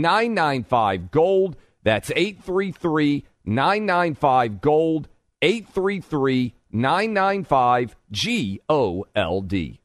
995 Gold. That's 833 995 Gold. 833 995 G O L D.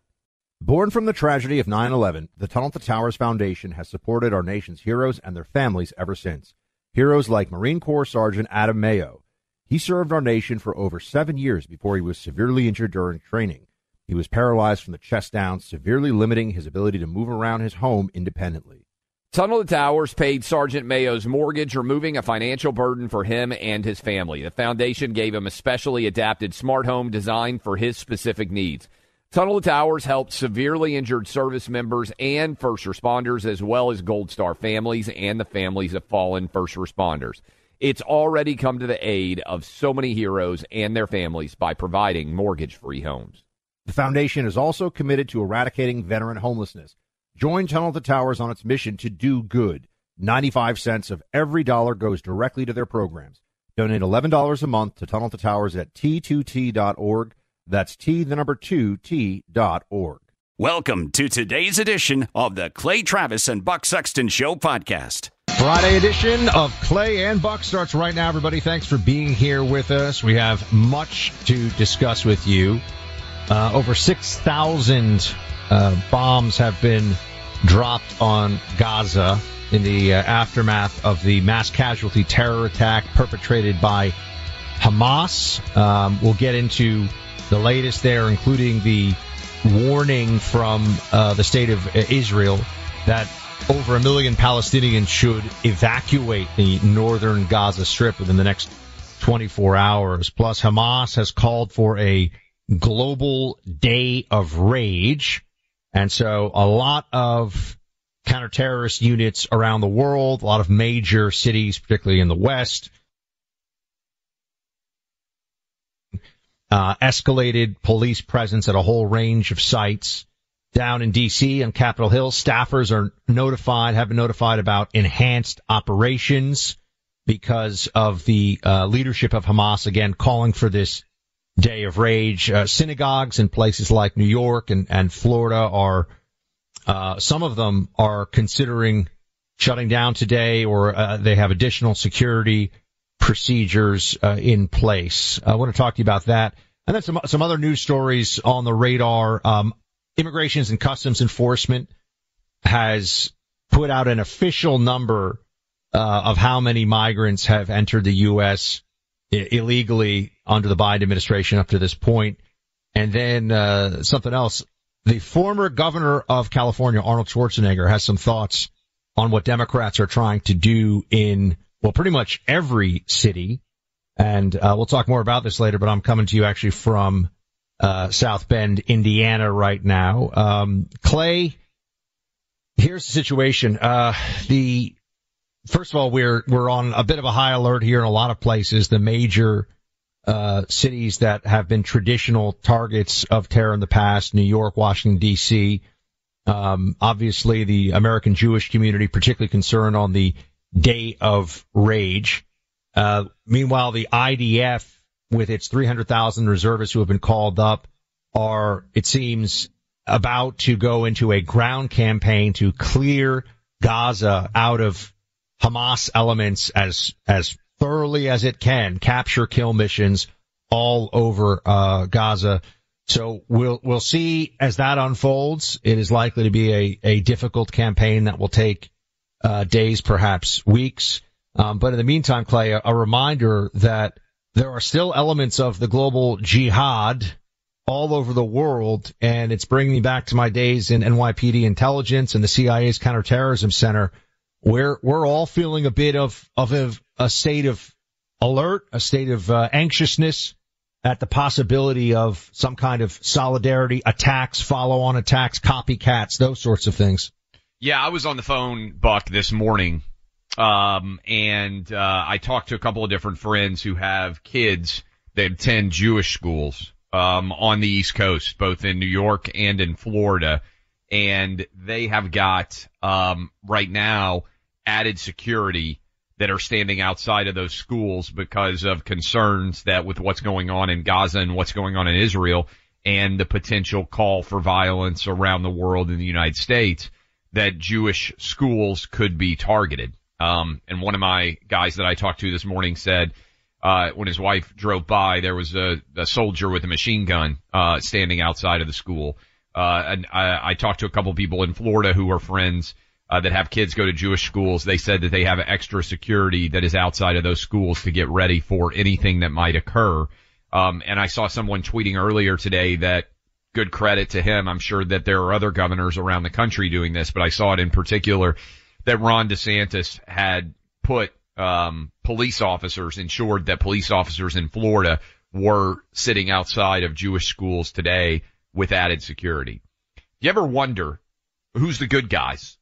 Born from the tragedy of 9 11, the Tunnel to Towers Foundation has supported our nation's heroes and their families ever since. Heroes like Marine Corps Sergeant Adam Mayo. He served our nation for over seven years before he was severely injured during training. He was paralyzed from the chest down, severely limiting his ability to move around his home independently. Tunnel to Towers paid Sergeant Mayo's mortgage, removing a financial burden for him and his family. The foundation gave him a specially adapted smart home designed for his specific needs. Tunnel to Towers helped severely injured service members and first responders, as well as Gold Star families and the families of fallen first responders. It's already come to the aid of so many heroes and their families by providing mortgage free homes. The foundation is also committed to eradicating veteran homelessness. Join Tunnel to Towers on its mission to do good. 95 cents of every dollar goes directly to their programs. Donate $11 a month to Tunnel to Towers at t2t.org. That's T, the number two, T dot org. Welcome to today's edition of the Clay Travis and Buck Sexton Show podcast. Friday edition of Clay and Buck starts right now, everybody. Thanks for being here with us. We have much to discuss with you. Uh, over 6,000 uh, bombs have been dropped on Gaza in the uh, aftermath of the mass casualty terror attack perpetrated by Hamas. Um, we'll get into the latest there, including the warning from uh, the state of Israel that over a million Palestinians should evacuate the northern Gaza Strip within the next 24 hours. Plus, Hamas has called for a global day of rage. And so a lot of counter-terrorist units around the world, a lot of major cities, particularly in the West, uh, escalated police presence at a whole range of sites down in DC on Capitol Hill. Staffers are notified, have been notified about enhanced operations because of the uh, leadership of Hamas again calling for this day of rage. Uh, synagogues in places like New York and, and Florida are, uh, some of them are considering shutting down today or uh, they have additional security procedures uh, in place. I want to talk to you about that. And then some, some other news stories on the radar. Um, Immigrations and Customs Enforcement has put out an official number uh, of how many migrants have entered the U.S. Illegally under the Biden administration up to this point. And then uh, something else. The former governor of California, Arnold Schwarzenegger, has some thoughts on what Democrats are trying to do in well, pretty much every city. And uh, we'll talk more about this later, but I'm coming to you actually from uh, South Bend, Indiana right now. Um, Clay, here's the situation. Uh, the first of all, we're we're on a bit of a high alert here in a lot of places. The major uh, cities that have been traditional targets of terror in the past: New York, Washington D.C. Um, obviously, the American Jewish community, particularly concerned on the day of rage. Uh, meanwhile, the IDF, with its 300,000 reservists who have been called up, are, it seems, about to go into a ground campaign to clear Gaza out of Hamas elements as, as thoroughly as it can, capture kill missions all over, uh, Gaza. So we'll, we'll see as that unfolds. It is likely to be a, a difficult campaign that will take uh, days, perhaps weeks. Um, but in the meantime, Clay, a, a reminder that there are still elements of the global jihad all over the world, and it's bringing me back to my days in NYPD intelligence and the CIA's counterterrorism center, where we're all feeling a bit of of a, a state of alert, a state of uh, anxiousness at the possibility of some kind of solidarity attacks, follow-on attacks, copycats, those sorts of things. Yeah, I was on the phone, Buck, this morning, um, and uh, I talked to a couple of different friends who have kids that attend Jewish schools um, on the East Coast, both in New York and in Florida, and they have got um, right now added security that are standing outside of those schools because of concerns that with what's going on in Gaza and what's going on in Israel and the potential call for violence around the world in the United States that Jewish schools could be targeted. Um, and one of my guys that I talked to this morning said, uh, when his wife drove by, there was a, a soldier with a machine gun, uh, standing outside of the school. Uh, and I, I talked to a couple people in Florida who are friends uh, that have kids go to Jewish schools, they said that they have extra security that is outside of those schools to get ready for anything that might occur. Um, and I saw someone tweeting earlier today that good credit to him. I'm sure that there are other governors around the country doing this, but I saw it in particular that Ron DeSantis had put um, police officers, ensured that police officers in Florida were sitting outside of Jewish schools today with added security. You ever wonder who's the good guys?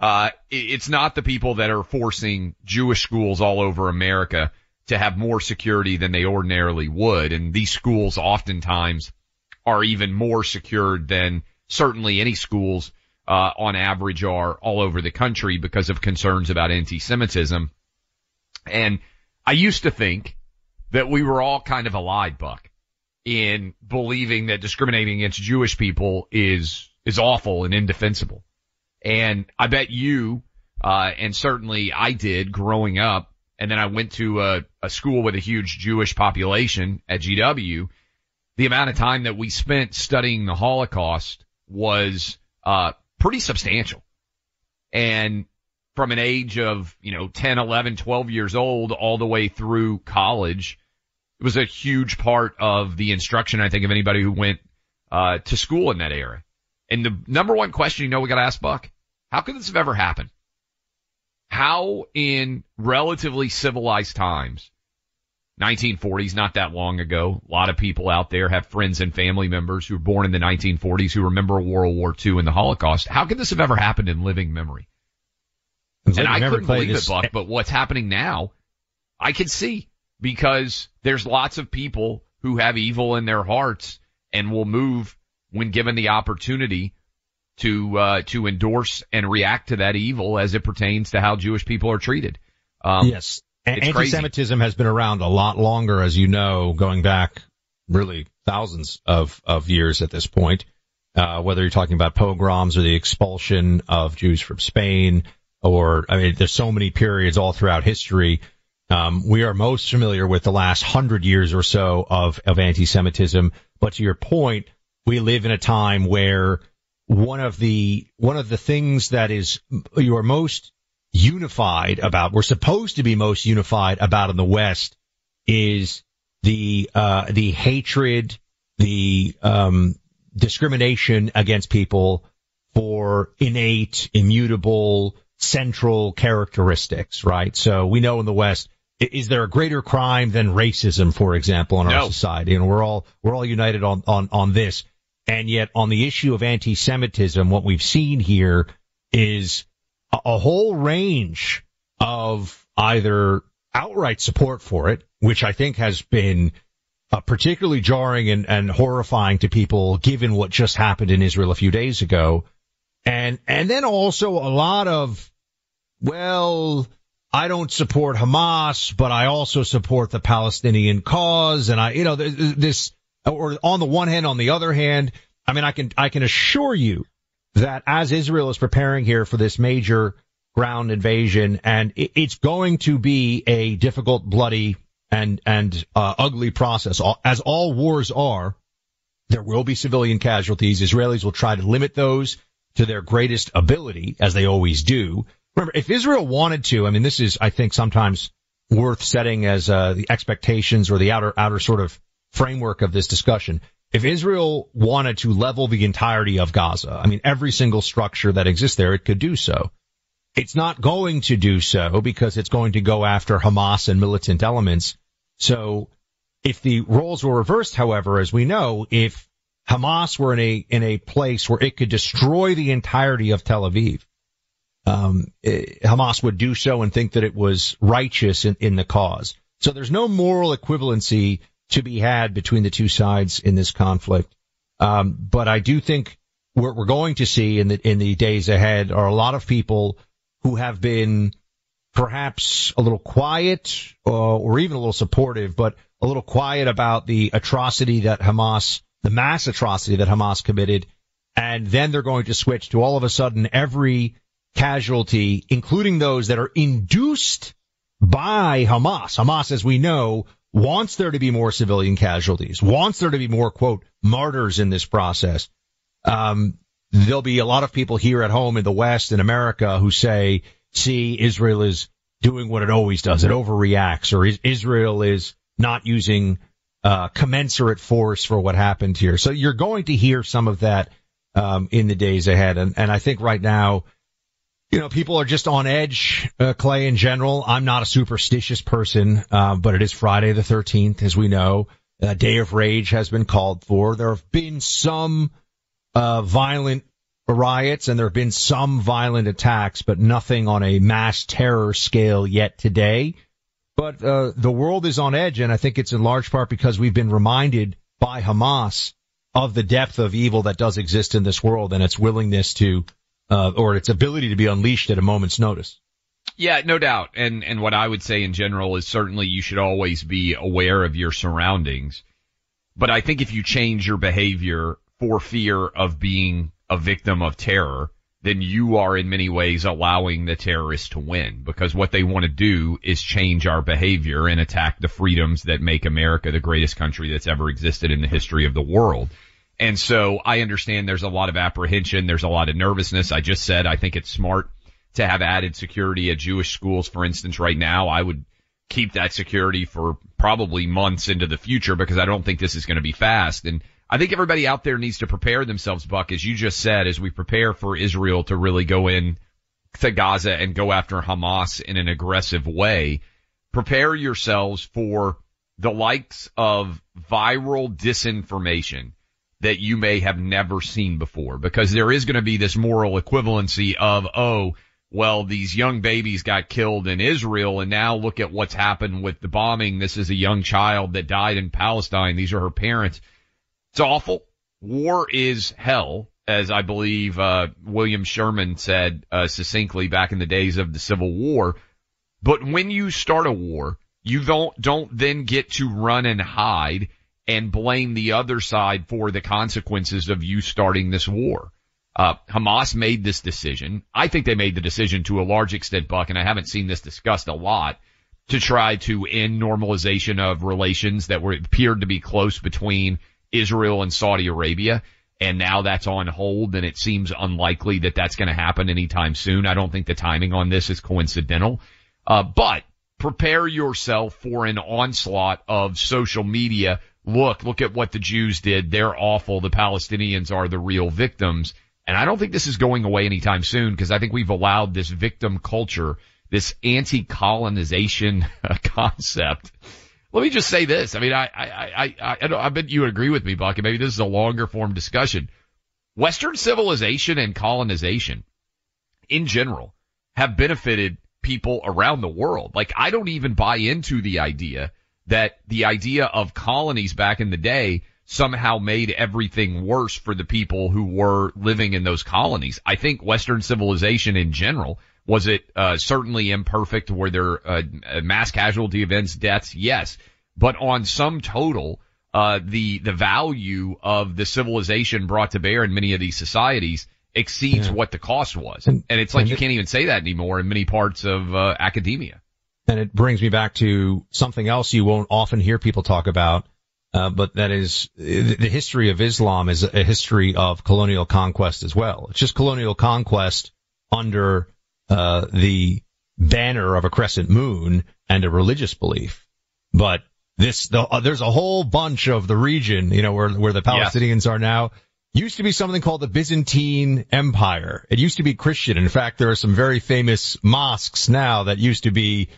Uh, it's not the people that are forcing Jewish schools all over America to have more security than they ordinarily would. And these schools oftentimes are even more secured than certainly any schools, uh, on average are all over the country because of concerns about anti-Semitism. And I used to think that we were all kind of a lie buck in believing that discriminating against Jewish people is, is awful and indefensible. And I bet you, uh, and certainly I did growing up. And then I went to a, a school with a huge Jewish population at GW. The amount of time that we spent studying the Holocaust was, uh, pretty substantial. And from an age of, you know, 10, 11, 12 years old all the way through college, it was a huge part of the instruction, I think, of anybody who went, uh, to school in that era. And the number one question you know we got to ask Buck, how could this have ever happened? How in relatively civilized times, 1940s, not that long ago, a lot of people out there have friends and family members who were born in the 1940s who remember World War II and the Holocaust. How could this have ever happened in living memory? And I couldn't believe this. it, Buck, but what's happening now, I can see because there's lots of people who have evil in their hearts and will move when given the opportunity to uh, to endorse and react to that evil as it pertains to how Jewish people are treated. Um, yes, anti-Semitism crazy. has been around a lot longer, as you know, going back really thousands of of years at this point. Uh, whether you're talking about pogroms or the expulsion of Jews from Spain, or I mean, there's so many periods all throughout history. Um, we are most familiar with the last hundred years or so of of anti-Semitism. But to your point, we live in a time where one of the one of the things that is you are most unified about, we're supposed to be most unified about in the West, is the uh, the hatred, the um, discrimination against people for innate, immutable, central characteristics, right? So we know in the West, is there a greater crime than racism, for example, in our no. society? And we're all we're all united on on on this. And yet on the issue of anti-Semitism, what we've seen here is a, a whole range of either outright support for it, which I think has been uh, particularly jarring and, and horrifying to people given what just happened in Israel a few days ago. And, and then also a lot of, well, I don't support Hamas, but I also support the Palestinian cause. And I, you know, this, or on the one hand, on the other hand, I mean, I can, I can assure you that as Israel is preparing here for this major ground invasion, and it's going to be a difficult, bloody, and, and, uh, ugly process, as all wars are, there will be civilian casualties. Israelis will try to limit those to their greatest ability, as they always do. Remember, if Israel wanted to, I mean, this is, I think, sometimes worth setting as uh, the expectations or the outer outer sort of framework of this discussion. If Israel wanted to level the entirety of Gaza, I mean, every single structure that exists there, it could do so. It's not going to do so because it's going to go after Hamas and militant elements. So if the roles were reversed, however, as we know, if Hamas were in a in a place where it could destroy the entirety of Tel Aviv, um, eh, Hamas would do so and think that it was righteous in, in the cause. So there's no moral equivalency to be had between the two sides in this conflict. Um, but I do think what we're going to see in the in the days ahead are a lot of people who have been perhaps a little quiet uh, or even a little supportive, but a little quiet about the atrocity that Hamas, the mass atrocity that Hamas committed. And then they're going to switch to all of a sudden every casualty, including those that are induced by Hamas. Hamas, as we know, wants there to be more civilian casualties, wants there to be more, quote, martyrs in this process. Um, there'll be a lot of people here at home in the West in America who say, see, Israel is doing what it always does. It overreacts or Israel is not using, uh, commensurate force for what happened here. So you're going to hear some of that, um, in the days ahead. And, and I think right now, you know, people are just on edge, uh, Clay in general. I'm not a superstitious person, uh, but it is Friday the 13th, as we know. A day of rage has been called for. There have been some, uh, violent riots and there have been some violent attacks, but nothing on a mass terror scale yet today. But, uh, the world is on edge and I think it's in large part because we've been reminded by Hamas of the depth of evil that does exist in this world and its willingness to uh, or its ability to be unleashed at a moment's notice. Yeah, no doubt. And and what I would say in general is certainly you should always be aware of your surroundings. But I think if you change your behavior for fear of being a victim of terror, then you are in many ways allowing the terrorists to win because what they want to do is change our behavior and attack the freedoms that make America the greatest country that's ever existed in the history of the world. And so I understand there's a lot of apprehension. There's a lot of nervousness. I just said I think it's smart to have added security at Jewish schools, for instance, right now. I would keep that security for probably months into the future because I don't think this is going to be fast. And I think everybody out there needs to prepare themselves, Buck, as you just said, as we prepare for Israel to really go in to Gaza and go after Hamas in an aggressive way. Prepare yourselves for the likes of viral disinformation that you may have never seen before because there is going to be this moral equivalency of, oh, well, these young babies got killed in Israel and now look at what's happened with the bombing. This is a young child that died in Palestine. These are her parents. It's awful. War is hell, as I believe, uh, William Sherman said, uh, succinctly back in the days of the Civil War. But when you start a war, you don't, don't then get to run and hide and blame the other side for the consequences of you starting this war. Uh, Hamas made this decision. I think they made the decision to a large extent, Buck, and I haven't seen this discussed a lot to try to end normalization of relations that were appeared to be close between Israel and Saudi Arabia. And now that's on hold and it seems unlikely that that's going to happen anytime soon. I don't think the timing on this is coincidental. Uh, but prepare yourself for an onslaught of social media look, look at what the Jews did. They're awful. The Palestinians are the real victims. And I don't think this is going away anytime soon because I think we've allowed this victim culture, this anti-colonization concept. Let me just say this. I mean, I, I, I, I, I, I bet you agree with me, Buck, and maybe this is a longer form discussion. Western civilization and colonization in general have benefited people around the world. Like, I don't even buy into the idea that the idea of colonies back in the day somehow made everything worse for the people who were living in those colonies. I think Western civilization in general was it uh, certainly imperfect? Were there uh, mass casualty events, deaths? Yes, but on sum total, uh, the the value of the civilization brought to bear in many of these societies exceeds yeah. what the cost was, and, and it's like and you it, can't even say that anymore in many parts of uh, academia. And it brings me back to something else you won't often hear people talk about, uh, but that is the history of Islam is a history of colonial conquest as well. It's just colonial conquest under uh, the banner of a crescent moon and a religious belief. But this, the, uh, there's a whole bunch of the region, you know, where, where the Palestinians yeah. are now used to be something called the Byzantine Empire. It used to be Christian. In fact, there are some very famous mosques now that used to be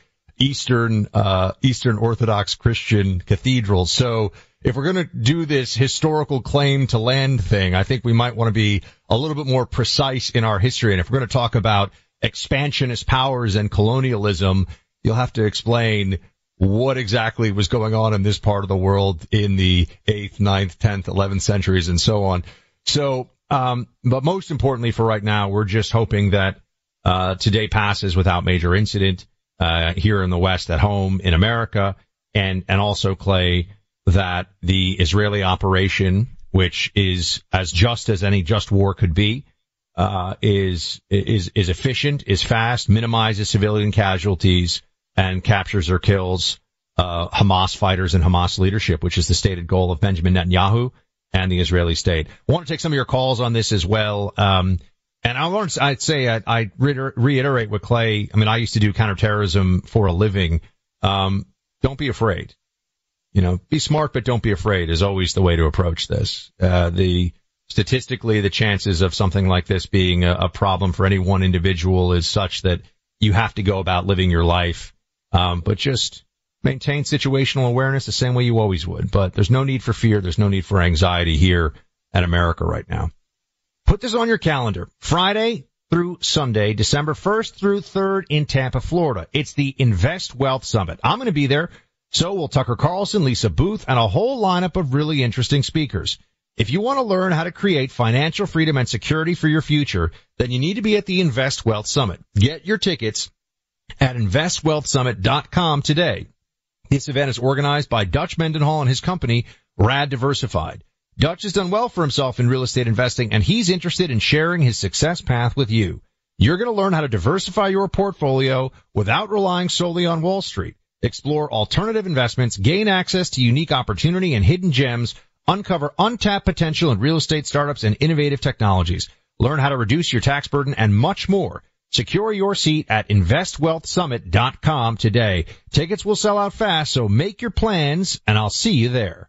Eastern, uh, Eastern Orthodox Christian cathedrals. So if we're going to do this historical claim to land thing, I think we might want to be a little bit more precise in our history. And if we're going to talk about expansionist powers and colonialism, you'll have to explain what exactly was going on in this part of the world in the 8th, 9th, 10th, 11th centuries and so on. So, um, but most importantly for right now, we're just hoping that, uh, today passes without major incident, uh, here in the West at home in America and, and also Clay that the Israeli operation, which is as just as any just war could be, uh, is, is, is efficient, is fast, minimizes civilian casualties, and captures or kills uh, Hamas fighters and Hamas leadership, which is the stated goal of Benjamin Netanyahu and the Israeli state. I want to take some of your calls on this as well. Um, and I want to, I'd say I, I reiterate what Clay. I mean, I used to do counterterrorism for a living. Um, don't be afraid. You know, be smart, but don't be afraid is always the way to approach this. Uh, the statistically, the chances of something like this being a, a problem for any one individual is such that you have to go about living your life um, but just maintain situational awareness the same way you always would. But there's no need for fear. There's no need for anxiety here at America right now. Put this on your calendar. Friday through Sunday, December 1st through 3rd in Tampa, Florida. It's the Invest Wealth Summit. I'm going to be there. So will Tucker Carlson, Lisa Boothe, and a whole lineup of really interesting speakers. If you want to learn how to create financial freedom and security for your future, then you need to be at the Invest Wealth Summit. Get your tickets at investwealthsummit.com today. This event is organized by Dutch Mendenhall and his company, Rad Diversified. Dutch has done well for himself in real estate investing and he's interested in sharing his success path with you. You're going to learn how to diversify your portfolio without relying solely on Wall Street. Explore alternative investments, gain access to unique opportunity and hidden gems, uncover untapped potential in real estate startups and innovative technologies. Learn how to reduce your tax burden and much more. Secure your seat at investwealthsummit.com today. Tickets will sell out fast, so make your plans and I'll see you there.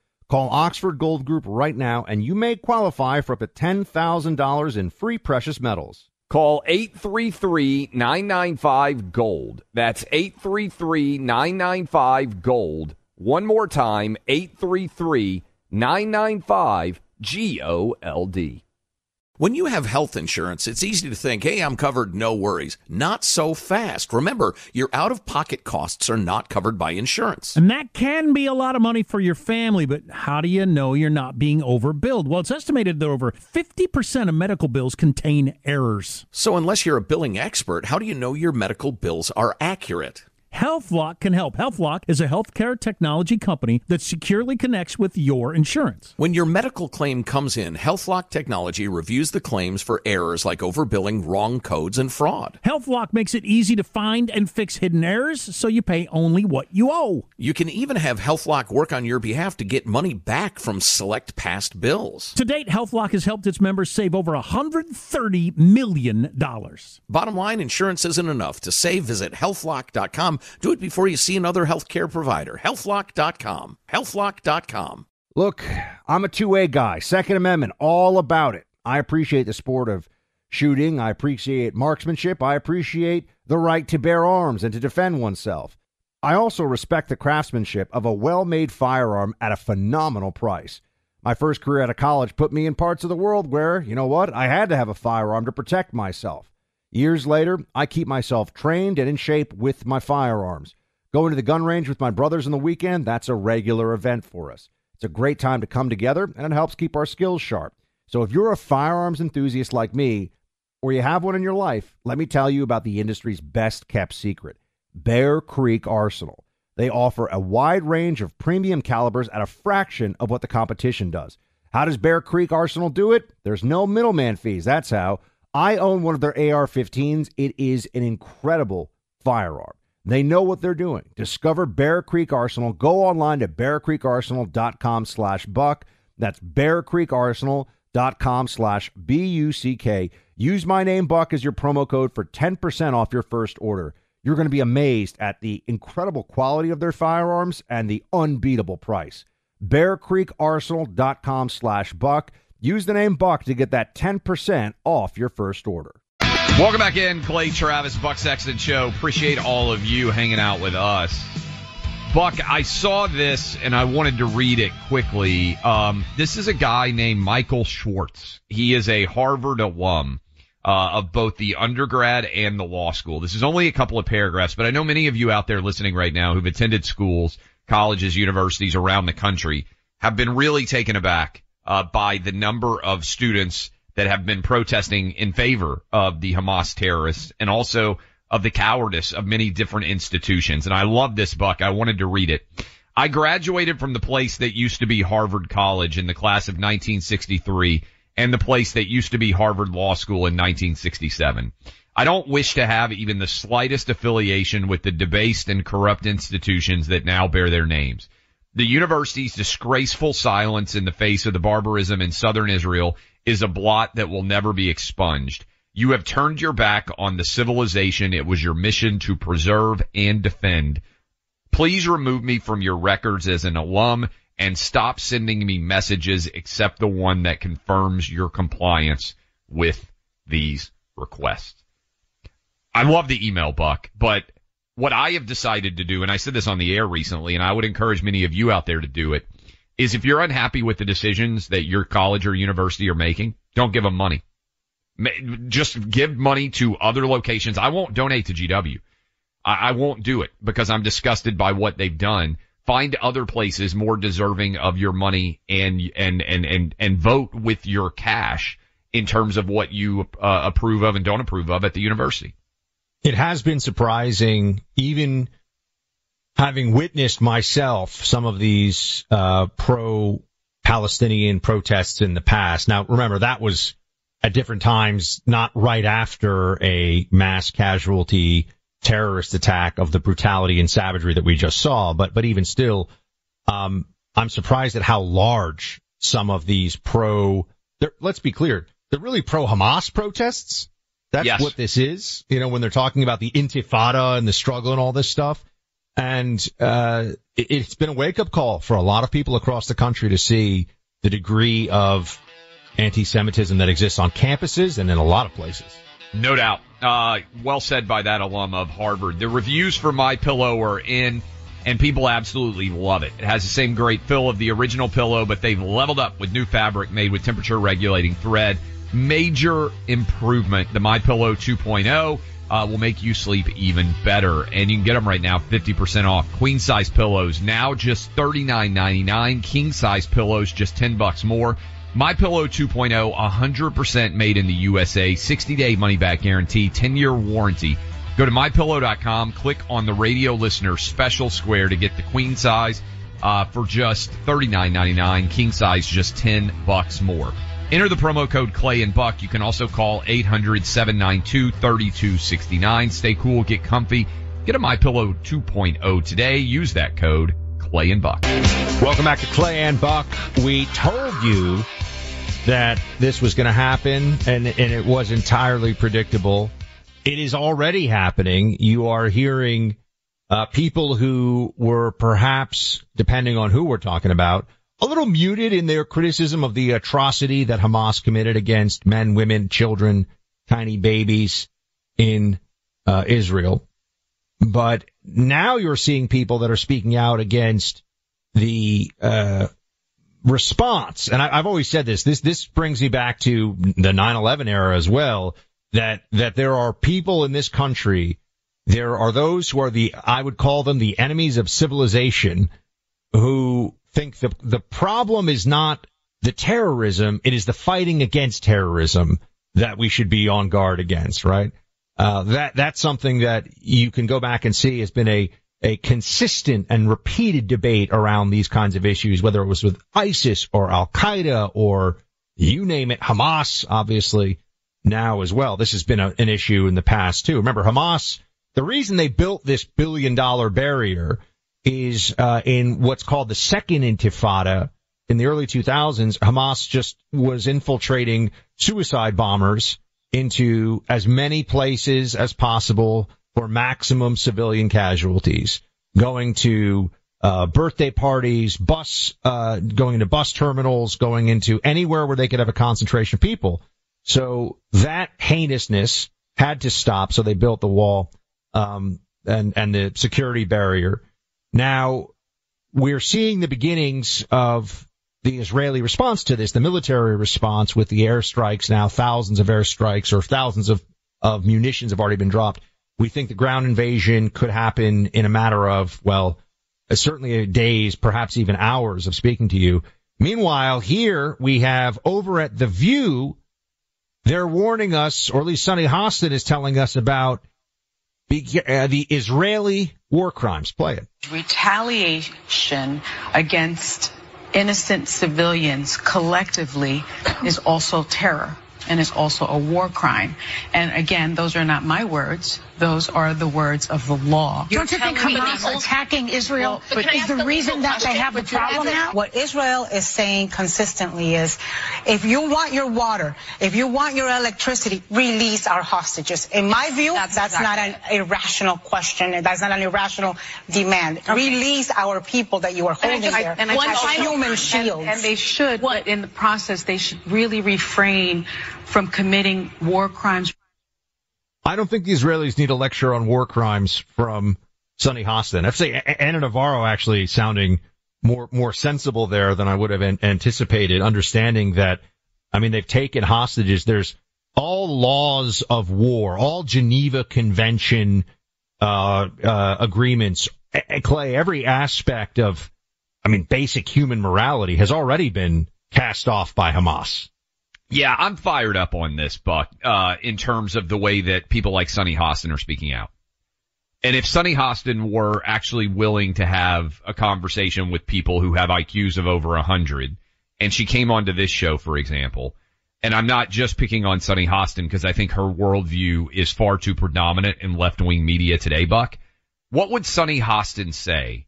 Call Oxford Gold Group right now and you may qualify for up to $10,000 in free precious metals. Call 833-995-GOLD. That's 833-995-GOLD. One more time, 833-995-GOLD. When you have health insurance, it's easy to think, hey, I'm covered, no worries. Not so fast. Remember, your out of pocket costs are not covered by insurance. And that can be a lot of money for your family, but how do you know you're not being overbilled? Well, it's estimated that over 50% of medical bills contain errors. So, unless you're a billing expert, how do you know your medical bills are accurate? HealthLock can help. HealthLock is a healthcare technology company that securely connects with your insurance. When your medical claim comes in, HealthLock technology reviews the claims for errors like overbilling, wrong codes, and fraud. HealthLock makes it easy to find and fix hidden errors so you pay only what you owe. You can even have HealthLock work on your behalf to get money back from select past bills. To date, HealthLock has helped its members save over $130 million. Bottom line, insurance isn't enough. To save, visit healthlock.com do it before you see another healthcare provider. Healthlock.com. Healthlock.com. Look, I'm a two way guy. Second Amendment, all about it. I appreciate the sport of shooting, I appreciate marksmanship, I appreciate the right to bear arms and to defend oneself. I also respect the craftsmanship of a well made firearm at a phenomenal price. My first career out of college put me in parts of the world where, you know what, I had to have a firearm to protect myself. Years later, I keep myself trained and in shape with my firearms. Going to the gun range with my brothers on the weekend, that's a regular event for us. It's a great time to come together and it helps keep our skills sharp. So if you're a firearms enthusiast like me, or you have one in your life, let me tell you about the industry's best kept secret. Bear Creek Arsenal. They offer a wide range of premium calibers at a fraction of what the competition does. How does Bear Creek Arsenal do it? There's no middleman fees. That's how. I own one of their AR 15s. It is an incredible firearm. They know what they're doing. Discover Bear Creek Arsenal. Go online to bearcreekarsenal.com slash buck. That's bearcreekarsenal.com slash B-U-C-K. Use my name, Buck, as your promo code for 10% off your first order. You're going to be amazed at the incredible quality of their firearms and the unbeatable price. BearCreekArsenal.com slash Buck. Use the name Buck to get that 10% off your first order. Welcome back in, Clay Travis, Buck Sexton Show. Appreciate all of you hanging out with us. Buck, I saw this and I wanted to read it quickly. Um, this is a guy named Michael Schwartz. He is a Harvard alum uh, of both the undergrad and the law school. This is only a couple of paragraphs, but I know many of you out there listening right now who've attended schools, colleges, universities around the country have been really taken aback uh, by the number of students that have been protesting in favor of the Hamas terrorists and also of the cowardice of many different institutions. And I love this buck. I wanted to read it. I graduated from the place that used to be Harvard College in the class of 1963 and the place that used to be Harvard Law School in 1967. I don't wish to have even the slightest affiliation with the debased and corrupt institutions that now bear their names. The university's disgraceful silence in the face of the barbarism in southern Israel is a blot that will never be expunged. You have turned your back on the civilization it was your mission to preserve and defend. Please remove me from your records as an alum and stop sending me messages except the one that confirms your compliance with these requests. I love the email, Buck, but what I have decided to do, and I said this on the air recently, and I would encourage many of you out there to do it, is if you're unhappy with the decisions that your college or university are making, don't give them money. Just give money to other locations. I won't donate to GW. I, won't do it because I'm disgusted by what they've done. Find other places more deserving of your money and, and, and, and, and vote with your cash in terms of what you uh, approve of and don't approve of at the university. It has been surprising, even having witnessed myself some of these uh, pro Palestinian protests in the past. Now, remember that was at different times, not right after a mass casualty terrorist attack of the brutality and savagery that we just saw. But, but even still, um, I'm surprised at how large some of these pro, let's be clear, they're really pro Hamas protests. That's yes. what this is. You know, when they're talking about the intifada and the struggle and all this stuff. And, uh, it, it's been a wake up call for a lot of people across the country to see the degree of anti-Semitism that exists on campuses and in a lot of places. No doubt. Uh, well said by that alum of Harvard. The reviews for My Pillow are in, and people absolutely love it. It has the same great feel of the original pillow, but they've leveled up with new fabric made with temperature regulating thread. Major improvement. The My Pillow 2.0 uh, will make you sleep even better, and you can get them right now 50% off. Queen size pillows now just $39.99. King size pillows just 10 bucks more. My Pillow 2.0, 100% made in the USA, 60 day money back guarantee, 10 year warranty. Go to mypillow.com, click on the radio listener special square to get the queen size uh, for just $39.99, king size just 10 bucks more. Enter the promo code Clay and Buck. You can also call 800-792-3269. Stay cool, get comfy. Get a My Pillow 2.0 today. Use that code Clay and Buck. Welcome back to Clay and Buck. We told you that this was going to happen and, and it was entirely predictable. It is already happening. You are hearing uh, people who were perhaps, depending on who we're talking about, a little muted in their criticism of the atrocity that Hamas committed against men, women, children, tiny babies in uh, Israel. But now you're seeing people that are speaking out against the uh, response. And I, have always said this. This this brings me back to the 9/11 era as well. That that there are people in this country. There are those who are the I would call them the enemies of civilization, who think the the problem is not the terrorism, it is the fighting against terrorism that we should be on guard against, right? Uh, that that's something that you can go back and see has been a a consistent and repeated debate around these kinds of issues, whether it was with ISIS or Al Qaeda or you name it, Hamas, obviously now as well. This has been a, an issue in the past too. Remember, Hamas, the reason they built this billion dollar barrier is uh, in what's called the second intifada in the early 2000s. Hamas just was infiltrating suicide bombers into as many places as possible for maximum civilian casualties, going to uh, birthday parties, bus, uh, going into bus terminals, going into anywhere where they could have a concentration of people. So that heinousness had to stop. So they built the wall, um, and, and the security barrier. Now we're seeing the beginnings of the Israeli response to this, the military response with the airstrikes now, thousands of airstrikes or thousands of, of munitions have already been dropped. We think the ground invasion could happen in a matter of, well, uh, certainly days, perhaps even hours of speaking to you. Meanwhile, here we have over at The View, they're warning us, or at least Sunny Hostin is telling us about uh, the Israeli war crimes. Play it. Retaliation against innocent civilians collectively is also terror and is also a war crime. And again, those are not my words. Those are the words of the law. Don't you think Hamas attacking Israel well, is the reason that they have a problem now? What Israel is saying consistently is, if you want your water, if you want your electricity, release our hostages. In my view, that's, that's exactly. not an irrational question. That's not an irrational demand. Okay. Release our people that you are holding and I, there and I, as human shields. And, and they should, what? but in the process, they should really refrain from committing war crimes. I don't think the Israelis need a lecture on war crimes from Sunny Hostin. I'd say Ana Navarro actually sounding more more sensible there than I would have anticipated. Understanding that, I mean, they've taken hostages. There's all laws of war, all Geneva Convention uh, uh, agreements. Clay, every aspect of, I mean, basic human morality has already been cast off by Hamas. Yeah, I'm fired up on this, Buck, uh, in terms of the way that people like Sunny Hostin are speaking out. And if Sunny Hostin were actually willing to have a conversation with people who have IQs of over hundred, and she came onto this show, for example, and I'm not just picking on Sunny Hostin because I think her worldview is far too predominant in left-wing media today, Buck. What would Sunny Hostin say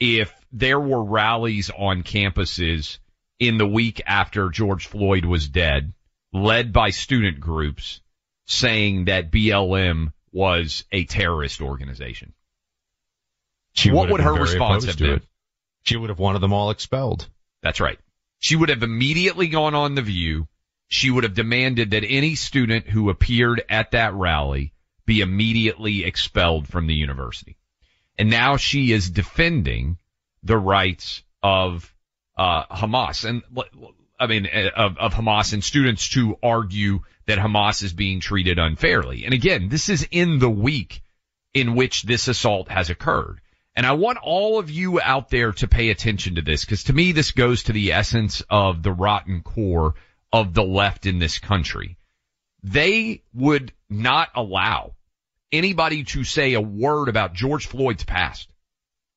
if there were rallies on campuses in the week after George Floyd was dead, led by student groups saying that BLM was a terrorist organization. She what would, her response have been? It. She would have wanted them all expelled. That's right. She would have immediately gone on the view. She would have demanded that any student who appeared at that rally be immediately expelled from the university. And now she is defending the rights of uh, Hamas and I mean uh, of, of Hamas and students to argue that Hamas is being treated unfairly. And again, this is in the week in which this assault has occurred. And I want all of you out there to pay attention to this because to me this goes to the essence of the rotten core of the left in this country. They would not allow anybody to say a word about George Floyd's past.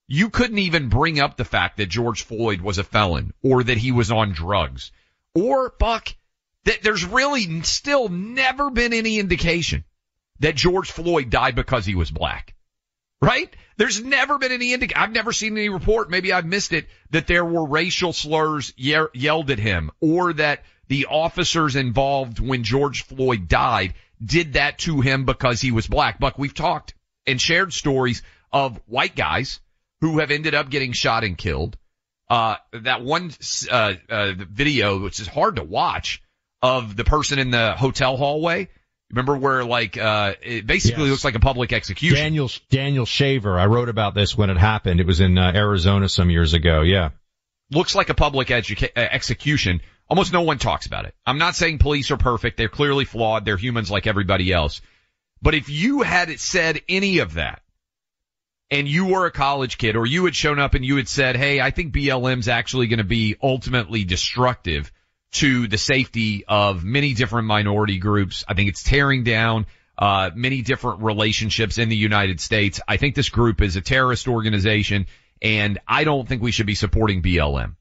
You couldn't even bring up the fact that George Floyd was a felon or that he was on drugs or Buck that there's really still never been any indication that George Floyd died because he was black. Right? There's never been any indication. I've never seen any report. Maybe I've missed it that there were racial slurs ye- yelled at him or that the officers involved when George Floyd died did that to him because he was black. Buck, we've talked and shared stories of white guys who have ended up getting shot and killed. Uh, that one, uh, uh, video, which is hard to watch of the person in the hotel hallway Remember where like uh it basically Yes. looks like a public execution. Daniel Daniel Shaver. I wrote about this when it happened. It was in uh, Arizona some years ago. Yeah. looks like a public educa- uh, execution. Almost no one talks about it. I'm not saying police are perfect. They're clearly flawed. They're humans like everybody else. But if you had said any of that and you were a college kid or you had shown up and you had said, Hey, I think BLM's actually going to be ultimately destructive to the safety of many different minority groups. I think it's tearing down uh, many different relationships in the United States. I think this group is a terrorist organization and I don't think we should be supporting BLM.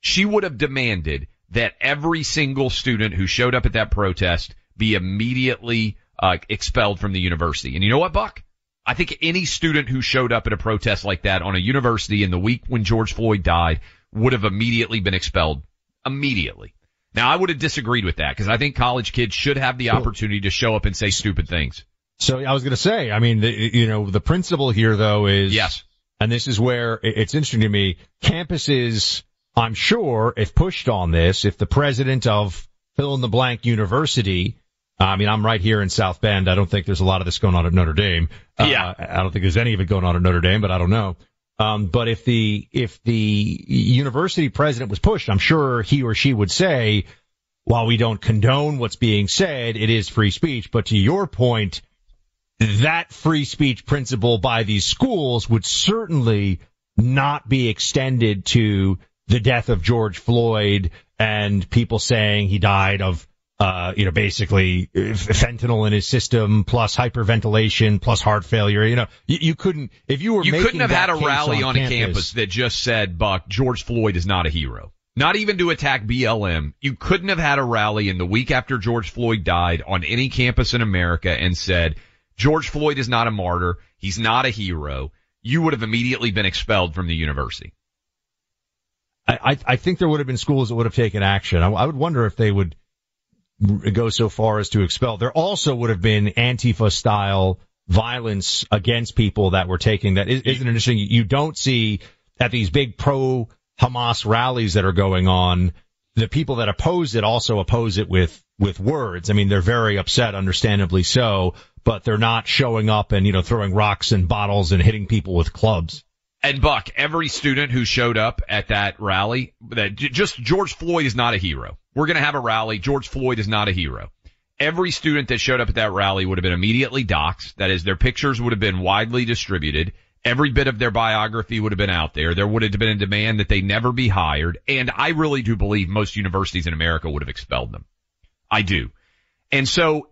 She would have demanded that every single student who showed up at that protest be immediately uh, expelled from the university. And you know what, Buck? I think any student who showed up at a protest like that on a university in the week when George Floyd died would have immediately been expelled. Immediately. Now I would have disagreed with that because I think college kids should have the opportunity to show up and say stupid things. So I was going to say, I mean, the, you know, the principle here though is Yes. and this is where it's interesting to me. Campuses, I'm sure, if pushed on this, if the president of fill in the blank university, I mean, I'm right here in South Bend. I don't think there's a lot of this going on at Notre Dame. Uh, Yeah. I don't think there's any of it going on at Notre Dame, but I don't know. Um, but if the, if the university president was pushed, I'm sure he or she would say, while we don't condone what's being said, it is free speech. But to your point, that free speech principle by these schools would certainly not be extended to the death of George Floyd and people saying he died of, uh, you know, basically uh, fentanyl in his system plus hyperventilation plus heart failure. You know, you, you couldn't, if you were You making couldn't have had a rally on, a campus, campus that just said, Buck, George Floyd is not a hero. Not even to attack BLM. You couldn't have had a rally in the week after George Floyd died on any campus in America and said, George Floyd is not a martyr. He's not a hero. You would have immediately been expelled from the university. I, I, I think there would have been schools that would have taken action. I, I would wonder if they would go so far as to expel. There also would have been Antifa style violence against people that were taking that. Is- Isn't it interesting? You don't see at these big pro Hamas rallies that are going on, the people that oppose it also oppose it with, with words. I mean, they're very upset, understandably so, but they're not showing up and, you know, throwing rocks and bottles and hitting people with clubs. And Buck, every student who showed up at that rally, that just George Floyd is not a hero. We're going to have a rally. George Floyd is not a hero. Every student that showed up at that rally would have been immediately doxxed. That is, their pictures would have been widely distributed. Every bit of their biography would have been out there. There would have been a demand that they never be hired. And I really do believe most universities in America would have expelled them. I do. And so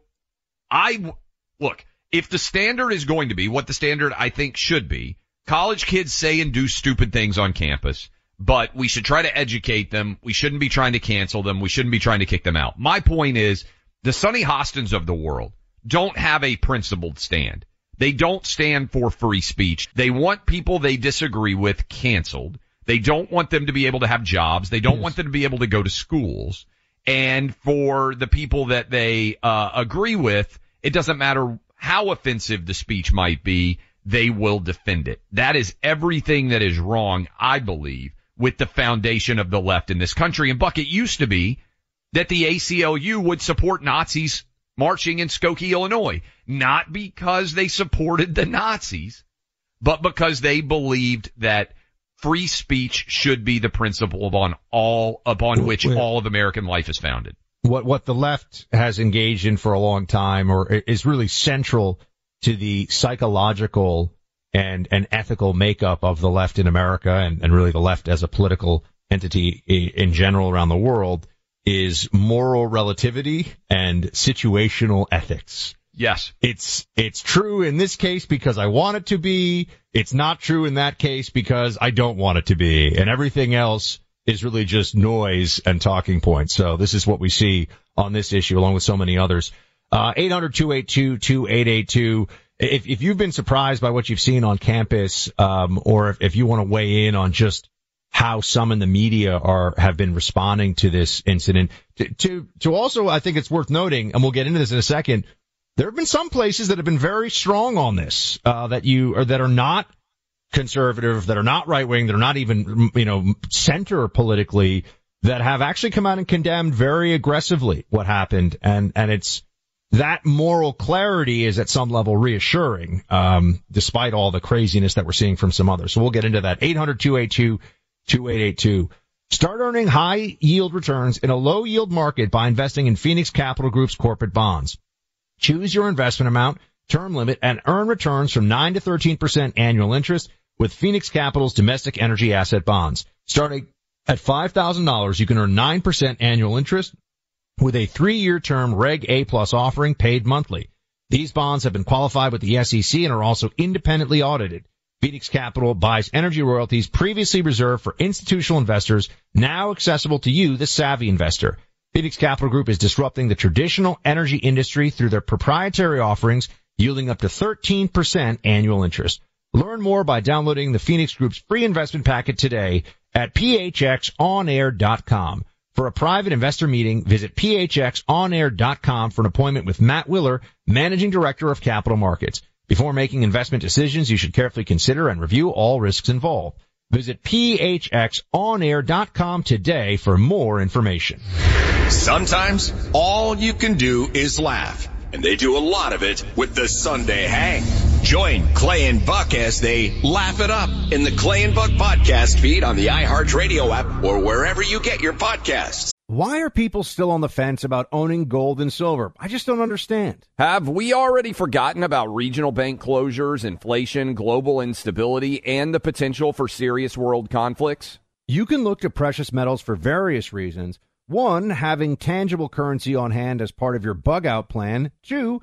I, look, if the standard is going to be what the standard I think should be, college kids say and do stupid things on campus, but we should try to educate them. We shouldn't be trying to cancel them. We shouldn't be trying to kick them out. My point is the Sunny Hostins of the world don't have a principled stand. They don't stand for free speech. They want people they disagree with canceled. They don't want them to be able to have jobs. They don't want them to be able to go to schools. And for the people that they uh, agree with, it doesn't matter how offensive the speech might be, they will defend it. That is everything that is wrong, I believe, with the foundation of the left in this country. And Buck, it used to be that the ACLU would support Nazis marching in Skokie, Illinois, not because they supported the Nazis, but because they believed that free speech should be the principle upon all, upon which all of American life is founded. what what the left has engaged in for a long time or is really central to the psychological and an ethical makeup of the left in America and, and really the left as a political entity in general around the world is moral relativity and situational ethics. Yes. It's it's true in this case because I want it to be. It's not true in that case because I don't want it to be. And everything else is really just noise and talking points. So this is what we see on this issue along with so many others. Uh, 800-282-2882. If, if you've been surprised by what you've seen on campus, um, or if, if you want to weigh in on just how some in the media are, have been responding to this incident to, to, to also, I think it's worth noting, and we'll get into this in a second, there have been some places that have been very strong on this, uh, that you, or that are not conservative, that are not right wing, that are not even, you know, center politically, that have actually come out and condemned very aggressively what happened. And, and it's, that moral clarity is at some level reassuring, um, despite all the craziness that we're seeing from some others. So we'll get into that. 800-282-2882. Start earning high yield returns in a low yield market by investing in Phoenix Capital Group's corporate bonds. Choose your investment amount, term limit, and earn returns from 9 to 13% annual interest with Phoenix Capital's domestic energy asset bonds. Starting at $5,000, you can earn 9% annual interest with a three-year term Reg A plus offering paid monthly. These bonds have been qualified with the SEC and are also independently audited. Phoenix Capital buys energy royalties previously reserved for institutional investors, now accessible to you, the savvy investor. Phoenix Capital Group is disrupting the traditional energy industry through their proprietary offerings, yielding up to 13% annual interest. Learn more by downloading the Phoenix Group's free investment packet today at phxonair.com. For a private investor meeting, visit phxonair.com for an appointment with Matt Willer, Managing Director of Capital Markets. Before making investment decisions, you should carefully consider and review all risks involved. Visit phxonair.com today for more information. Sometimes all you can do is laugh, and they do a lot of it with the Sunday Hang. Join Clay and Buck as they laugh it up in the Clay and Buck podcast feed on the iHeartRadio app or wherever you get your podcasts. Why are people still on the fence about owning gold and silver? I just don't understand. Have we already forgotten about regional bank closures, inflation, global instability, and the potential for serious world conflicts? You can look to precious metals for various reasons. One, having tangible currency on hand as part of your bug out plan. Two,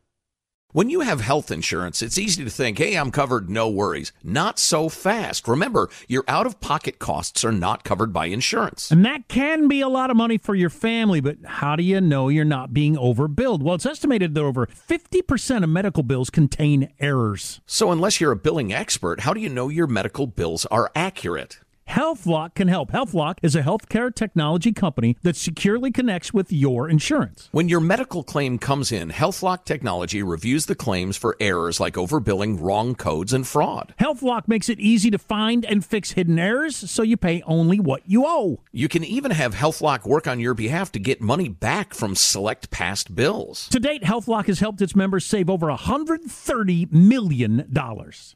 When you have health insurance, it's easy to think, hey, I'm covered, no worries. Not so fast. Remember, your out of pocket costs are not covered by insurance. And that can be a lot of money for your family, but how do you know you're not being overbilled? Well, it's estimated that over 50% of medical bills contain errors. So, unless you're a billing expert, how do you know your medical bills are accurate? HealthLock can help. HealthLock is a healthcare technology company that securely connects with your insurance. When your medical claim comes in, HealthLock technology reviews the claims for errors like overbilling, wrong codes, and fraud. HealthLock makes it easy to find and fix hidden errors so you pay only what you owe. You can even have HealthLock work on your behalf to get money back from select past bills. To date, HealthLock has helped its members save over $130 million.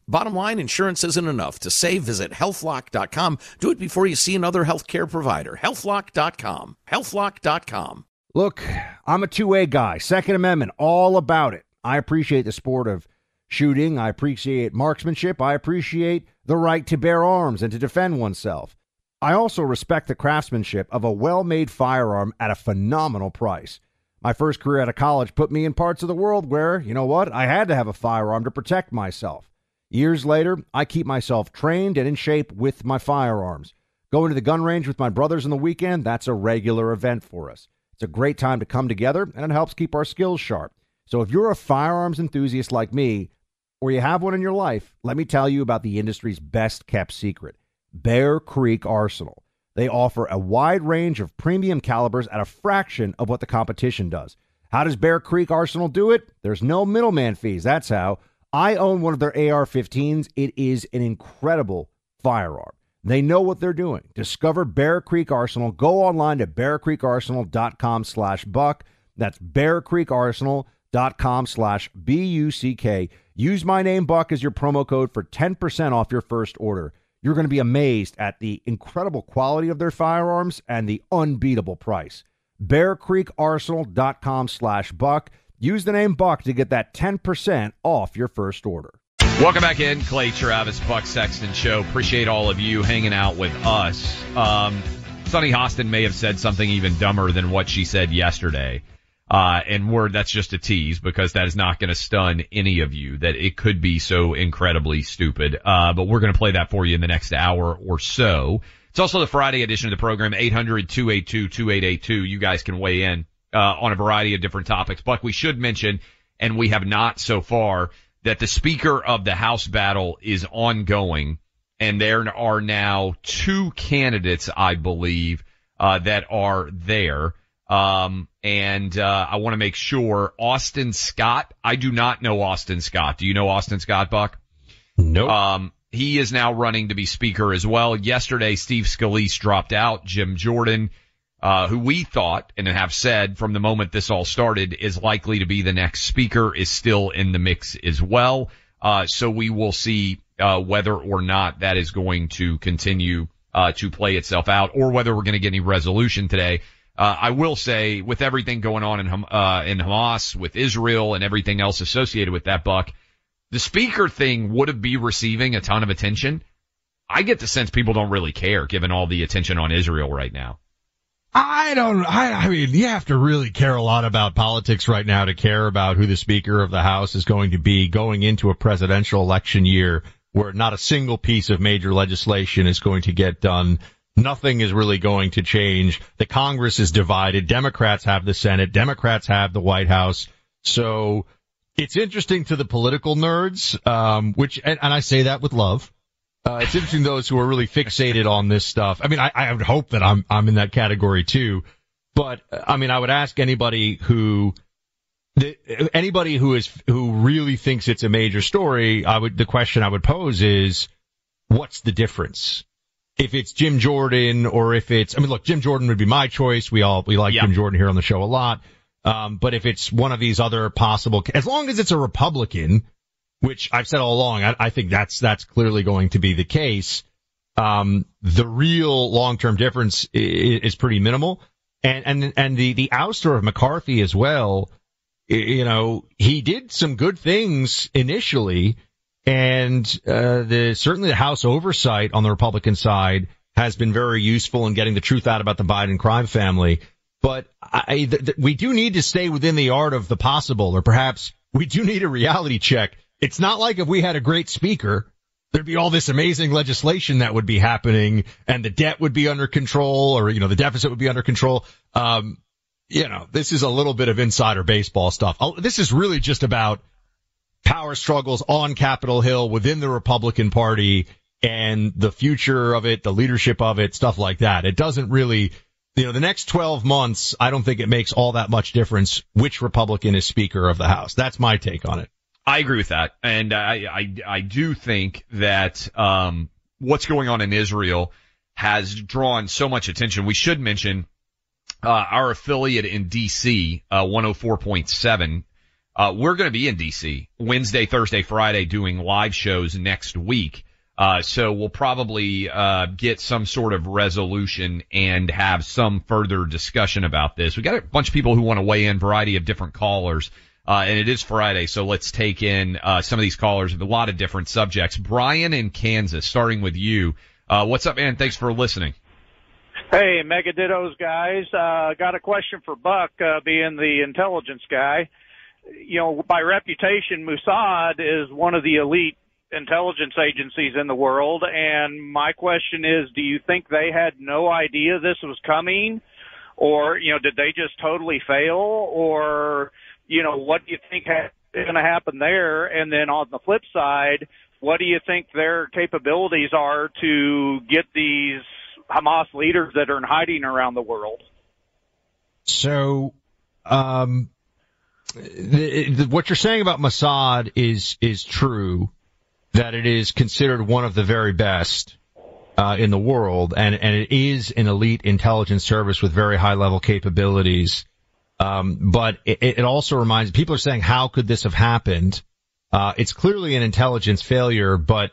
Bottom line, insurance isn't enough. To save, visit healthlock.com do it before you see another healthcare provider. Healthlock.com. Healthlock.com. Look, I'm a two way guy. Second Amendment, all about it. I appreciate the sport of shooting. I appreciate marksmanship. I appreciate the right to bear arms and to defend oneself. I also respect the craftsmanship of a well made firearm at a phenomenal price. My first career out of college put me in parts of the world where, you know what, I had to have a firearm to protect myself. Years later, I keep myself trained and in shape with my firearms. Going to the gun range with my brothers on the weekend, that's a regular event for us. It's a great time to come together and it helps keep our skills sharp. So if you're a firearms enthusiast like me, or you have one in your life, let me tell you about the industry's best kept secret Bear Creek Arsenal. They offer a wide range of premium calibers at a fraction of what the competition does. How does Bear Creek Arsenal do it? There's no middleman fees. That's how. I own one of their AR 15s. It is an incredible firearm. They know what they're doing. Discover Bear Creek Arsenal. Go online to bearcreekarsenal.com slash buck. That's bearcreekarsenal.com slash B-U-C-K. Use my name, Buck, as your promo code for 10% off your first order. You're going to be amazed at the incredible quality of their firearms and the unbeatable price. bearcreekarsenal.com slash buck. Use the name Buck to get that 10% off your first order. Welcome back in, Clay Travis, Buck Sexton Show. Appreciate all of you hanging out with us. Um, Sunny Hostin may have said something even dumber than what she said yesterday. Uh, and we're, that's just a tease because that is not going to stun any of you that it could be so incredibly stupid. Uh, but we're going to play that for you in the next hour or so. It's also the Friday edition of the program, 800-282-2882. You guys can weigh in, uh, on a variety of different topics. But we should mention, and we have not so far, that the speaker of the House battle is ongoing and there are now two candidates, I believe, uh, that are there. Um, and, uh, I want to make sure Austin Scott, I do not know Austin Scott. Do you know Austin Scott, Buck? No. Nope. Um, he is now running to be speaker as well. Yesterday, Steve Scalise dropped out. Jim Jordan, uh, who we thought and have said from the moment this all started is likely to be the next speaker is still in the mix as well. Uh, so we will see, uh, whether or not that is going to continue, uh, to play itself out or whether we're going to get any resolution today. Uh, I will say with everything going on in, uh, in Hamas, with Israel and everything else associated with that buck, the speaker thing would be receiving a ton of attention. I get the sense people don't really care given all the attention on Israel right now. I don't, I, I mean, you have to really care a lot about politics right now to care about who the Speaker of the House is going to be going into a presidential election year where not a single piece of major legislation is going to get done nothing is really going to change. The Congress is divided. Democrats have the Senate. Democrats have the White House. So it's interesting to the political nerds, um, which, and, and, I say that with love. Uh, it's interesting those who are really fixated on this stuff. I mean, I, I would hope that I'm, I'm in that category too. But I mean, I would ask anybody who, the, anybody who is, who really thinks it's a major story, I would, the question I would pose is, what's the difference? if it's Jim Jordan or if it's, I mean, look, Jim Jordan would be my choice. We all, we like yep. Jim Jordan here on the show a lot. Um, but if it's one of these other possible, as long as it's a Republican, which I've said all along, I, I think that's, that's clearly going to be the case. Um, the real long-term difference is, is pretty minimal. And, and, and the, the ouster of McCarthy as well, you know, he did some good things initially, and uh, the certainly the House oversight on the Republican side has been very useful in getting the truth out about the Biden crime family. But I, th- th- we do need to stay within the art of the possible, or perhaps we do need a reality check. It's not like if we had a great speaker, there'd be all this amazing legislation that would be happening, and the debt would be under control, or you know the deficit would be under control. Um, you know, this is a little bit of insider baseball stuff. Oh, this is really just about power struggles on Capitol Hill within the Republican Party and the future of it, the leadership of it, stuff like that. It doesn't really, you know, the next 12 months, I don't think it makes all that much difference which Republican is Speaker of the House. That's my take on it. I agree with that. And I, I, I do think that, um, what's going on in Israel has drawn so much attention. We should mention, uh, our affiliate in DC, uh, 104.7 uh, we're going to be in DC Wednesday, Thursday, Friday doing live shows next week. Uh, so we'll probably, uh, get some sort of resolution and have some further discussion about this. We got a bunch of people who want to weigh in, variety of different callers. Uh, and it is Friday, so let's take in, uh, some of these callers with a lot of different subjects. Brian in Kansas, starting with you. Uh, what's up, man? Thanks for listening. Hey, Mega Dittos guys. Uh, got a question for Buck, uh, being the intelligence guy you know, by reputation, Mossad is one of the elite intelligence agencies in the world. And my question is, do you think they had no idea this was coming? Or, you know, did they just totally fail? Or, you know, what do you think is going to happen there? And then on the flip side, what do you think their capabilities are to get these Hamas leaders that are in hiding around the world? So, um, the, what you're saying about Mossad is is true. That it is considered one of the very best uh, in the world, and and it is an elite intelligence service with very high level capabilities. Um, but it, it, also reminds people are saying, how could this have happened? Uh, it's clearly an intelligence failure, but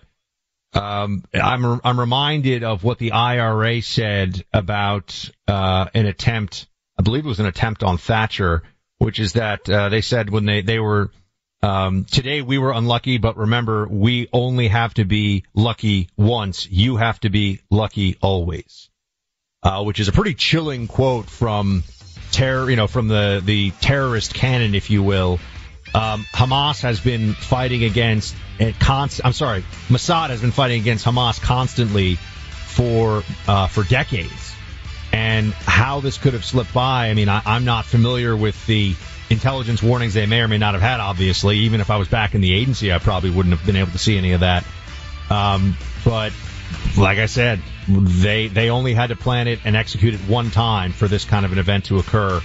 um, I'm I'm reminded of what the IRA said about uh, an attempt. I believe it was an attempt on Thatcher which is that uh, they said when they they were um, today we were unlucky, but remember we only have to be lucky once. You have to be lucky always. uh, which is a pretty chilling quote from terror, you know, from the the terrorist canon, if you will. Um, Hamas has been fighting against it const- I'm sorry, Mossad has been fighting against Hamas constantly for uh, for decades, and how this could have slipped by. I mean, I, I'm not familiar with the intelligence warnings they may or may not have had. Obviously, even if I was back in the agency, I probably wouldn't have been able to see any of that. Um, but like I said, they they only had to plan it and execute it one time for this kind of an event to occur.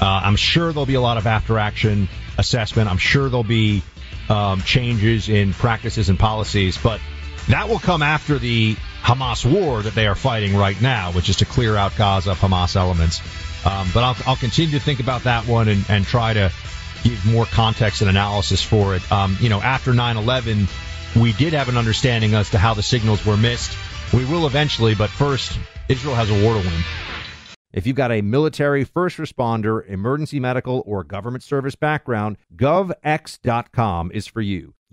Uh, I'm sure there'll be a lot of after action assessment. I'm sure there'll be um, changes in practices and policies, but that will come after the Hamas war that they are fighting right now, which is to clear out Gaza of Hamas elements. Um, but I'll, I'll continue to think about that one and, and try to give more context and analysis for it. Um, you know, after 9/11, we did have an understanding as to how the signals were missed. We will eventually, but first, Israel has a war to win. If you've got a military, first responder, emergency medical, or government service background, govx.com is for you.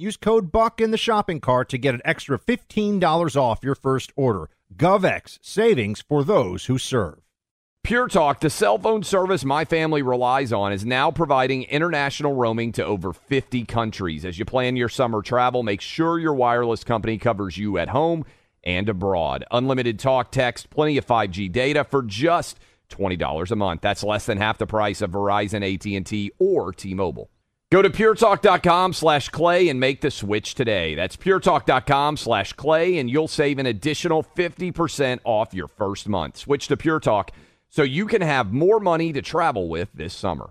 Use code BUCK in the shopping cart to get an extra $15 off your first order. GovX, savings for those who serve. Pure Talk, the cell phone service my family relies on, is now providing international roaming to over 50 countries. As you plan your summer travel, make sure your wireless company covers you at home and abroad. Unlimited talk, text, plenty of 5G data for just $20 a month. That's less than half the price of Verizon, AT&T, or T-Mobile. Go to puretalk.com slash clay and make the switch today. That's puretalk.com slash clay, and you'll save an additional 50% off your first month. Switch to Pure Talk so you can have more money to travel with this summer.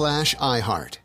slash iHeart.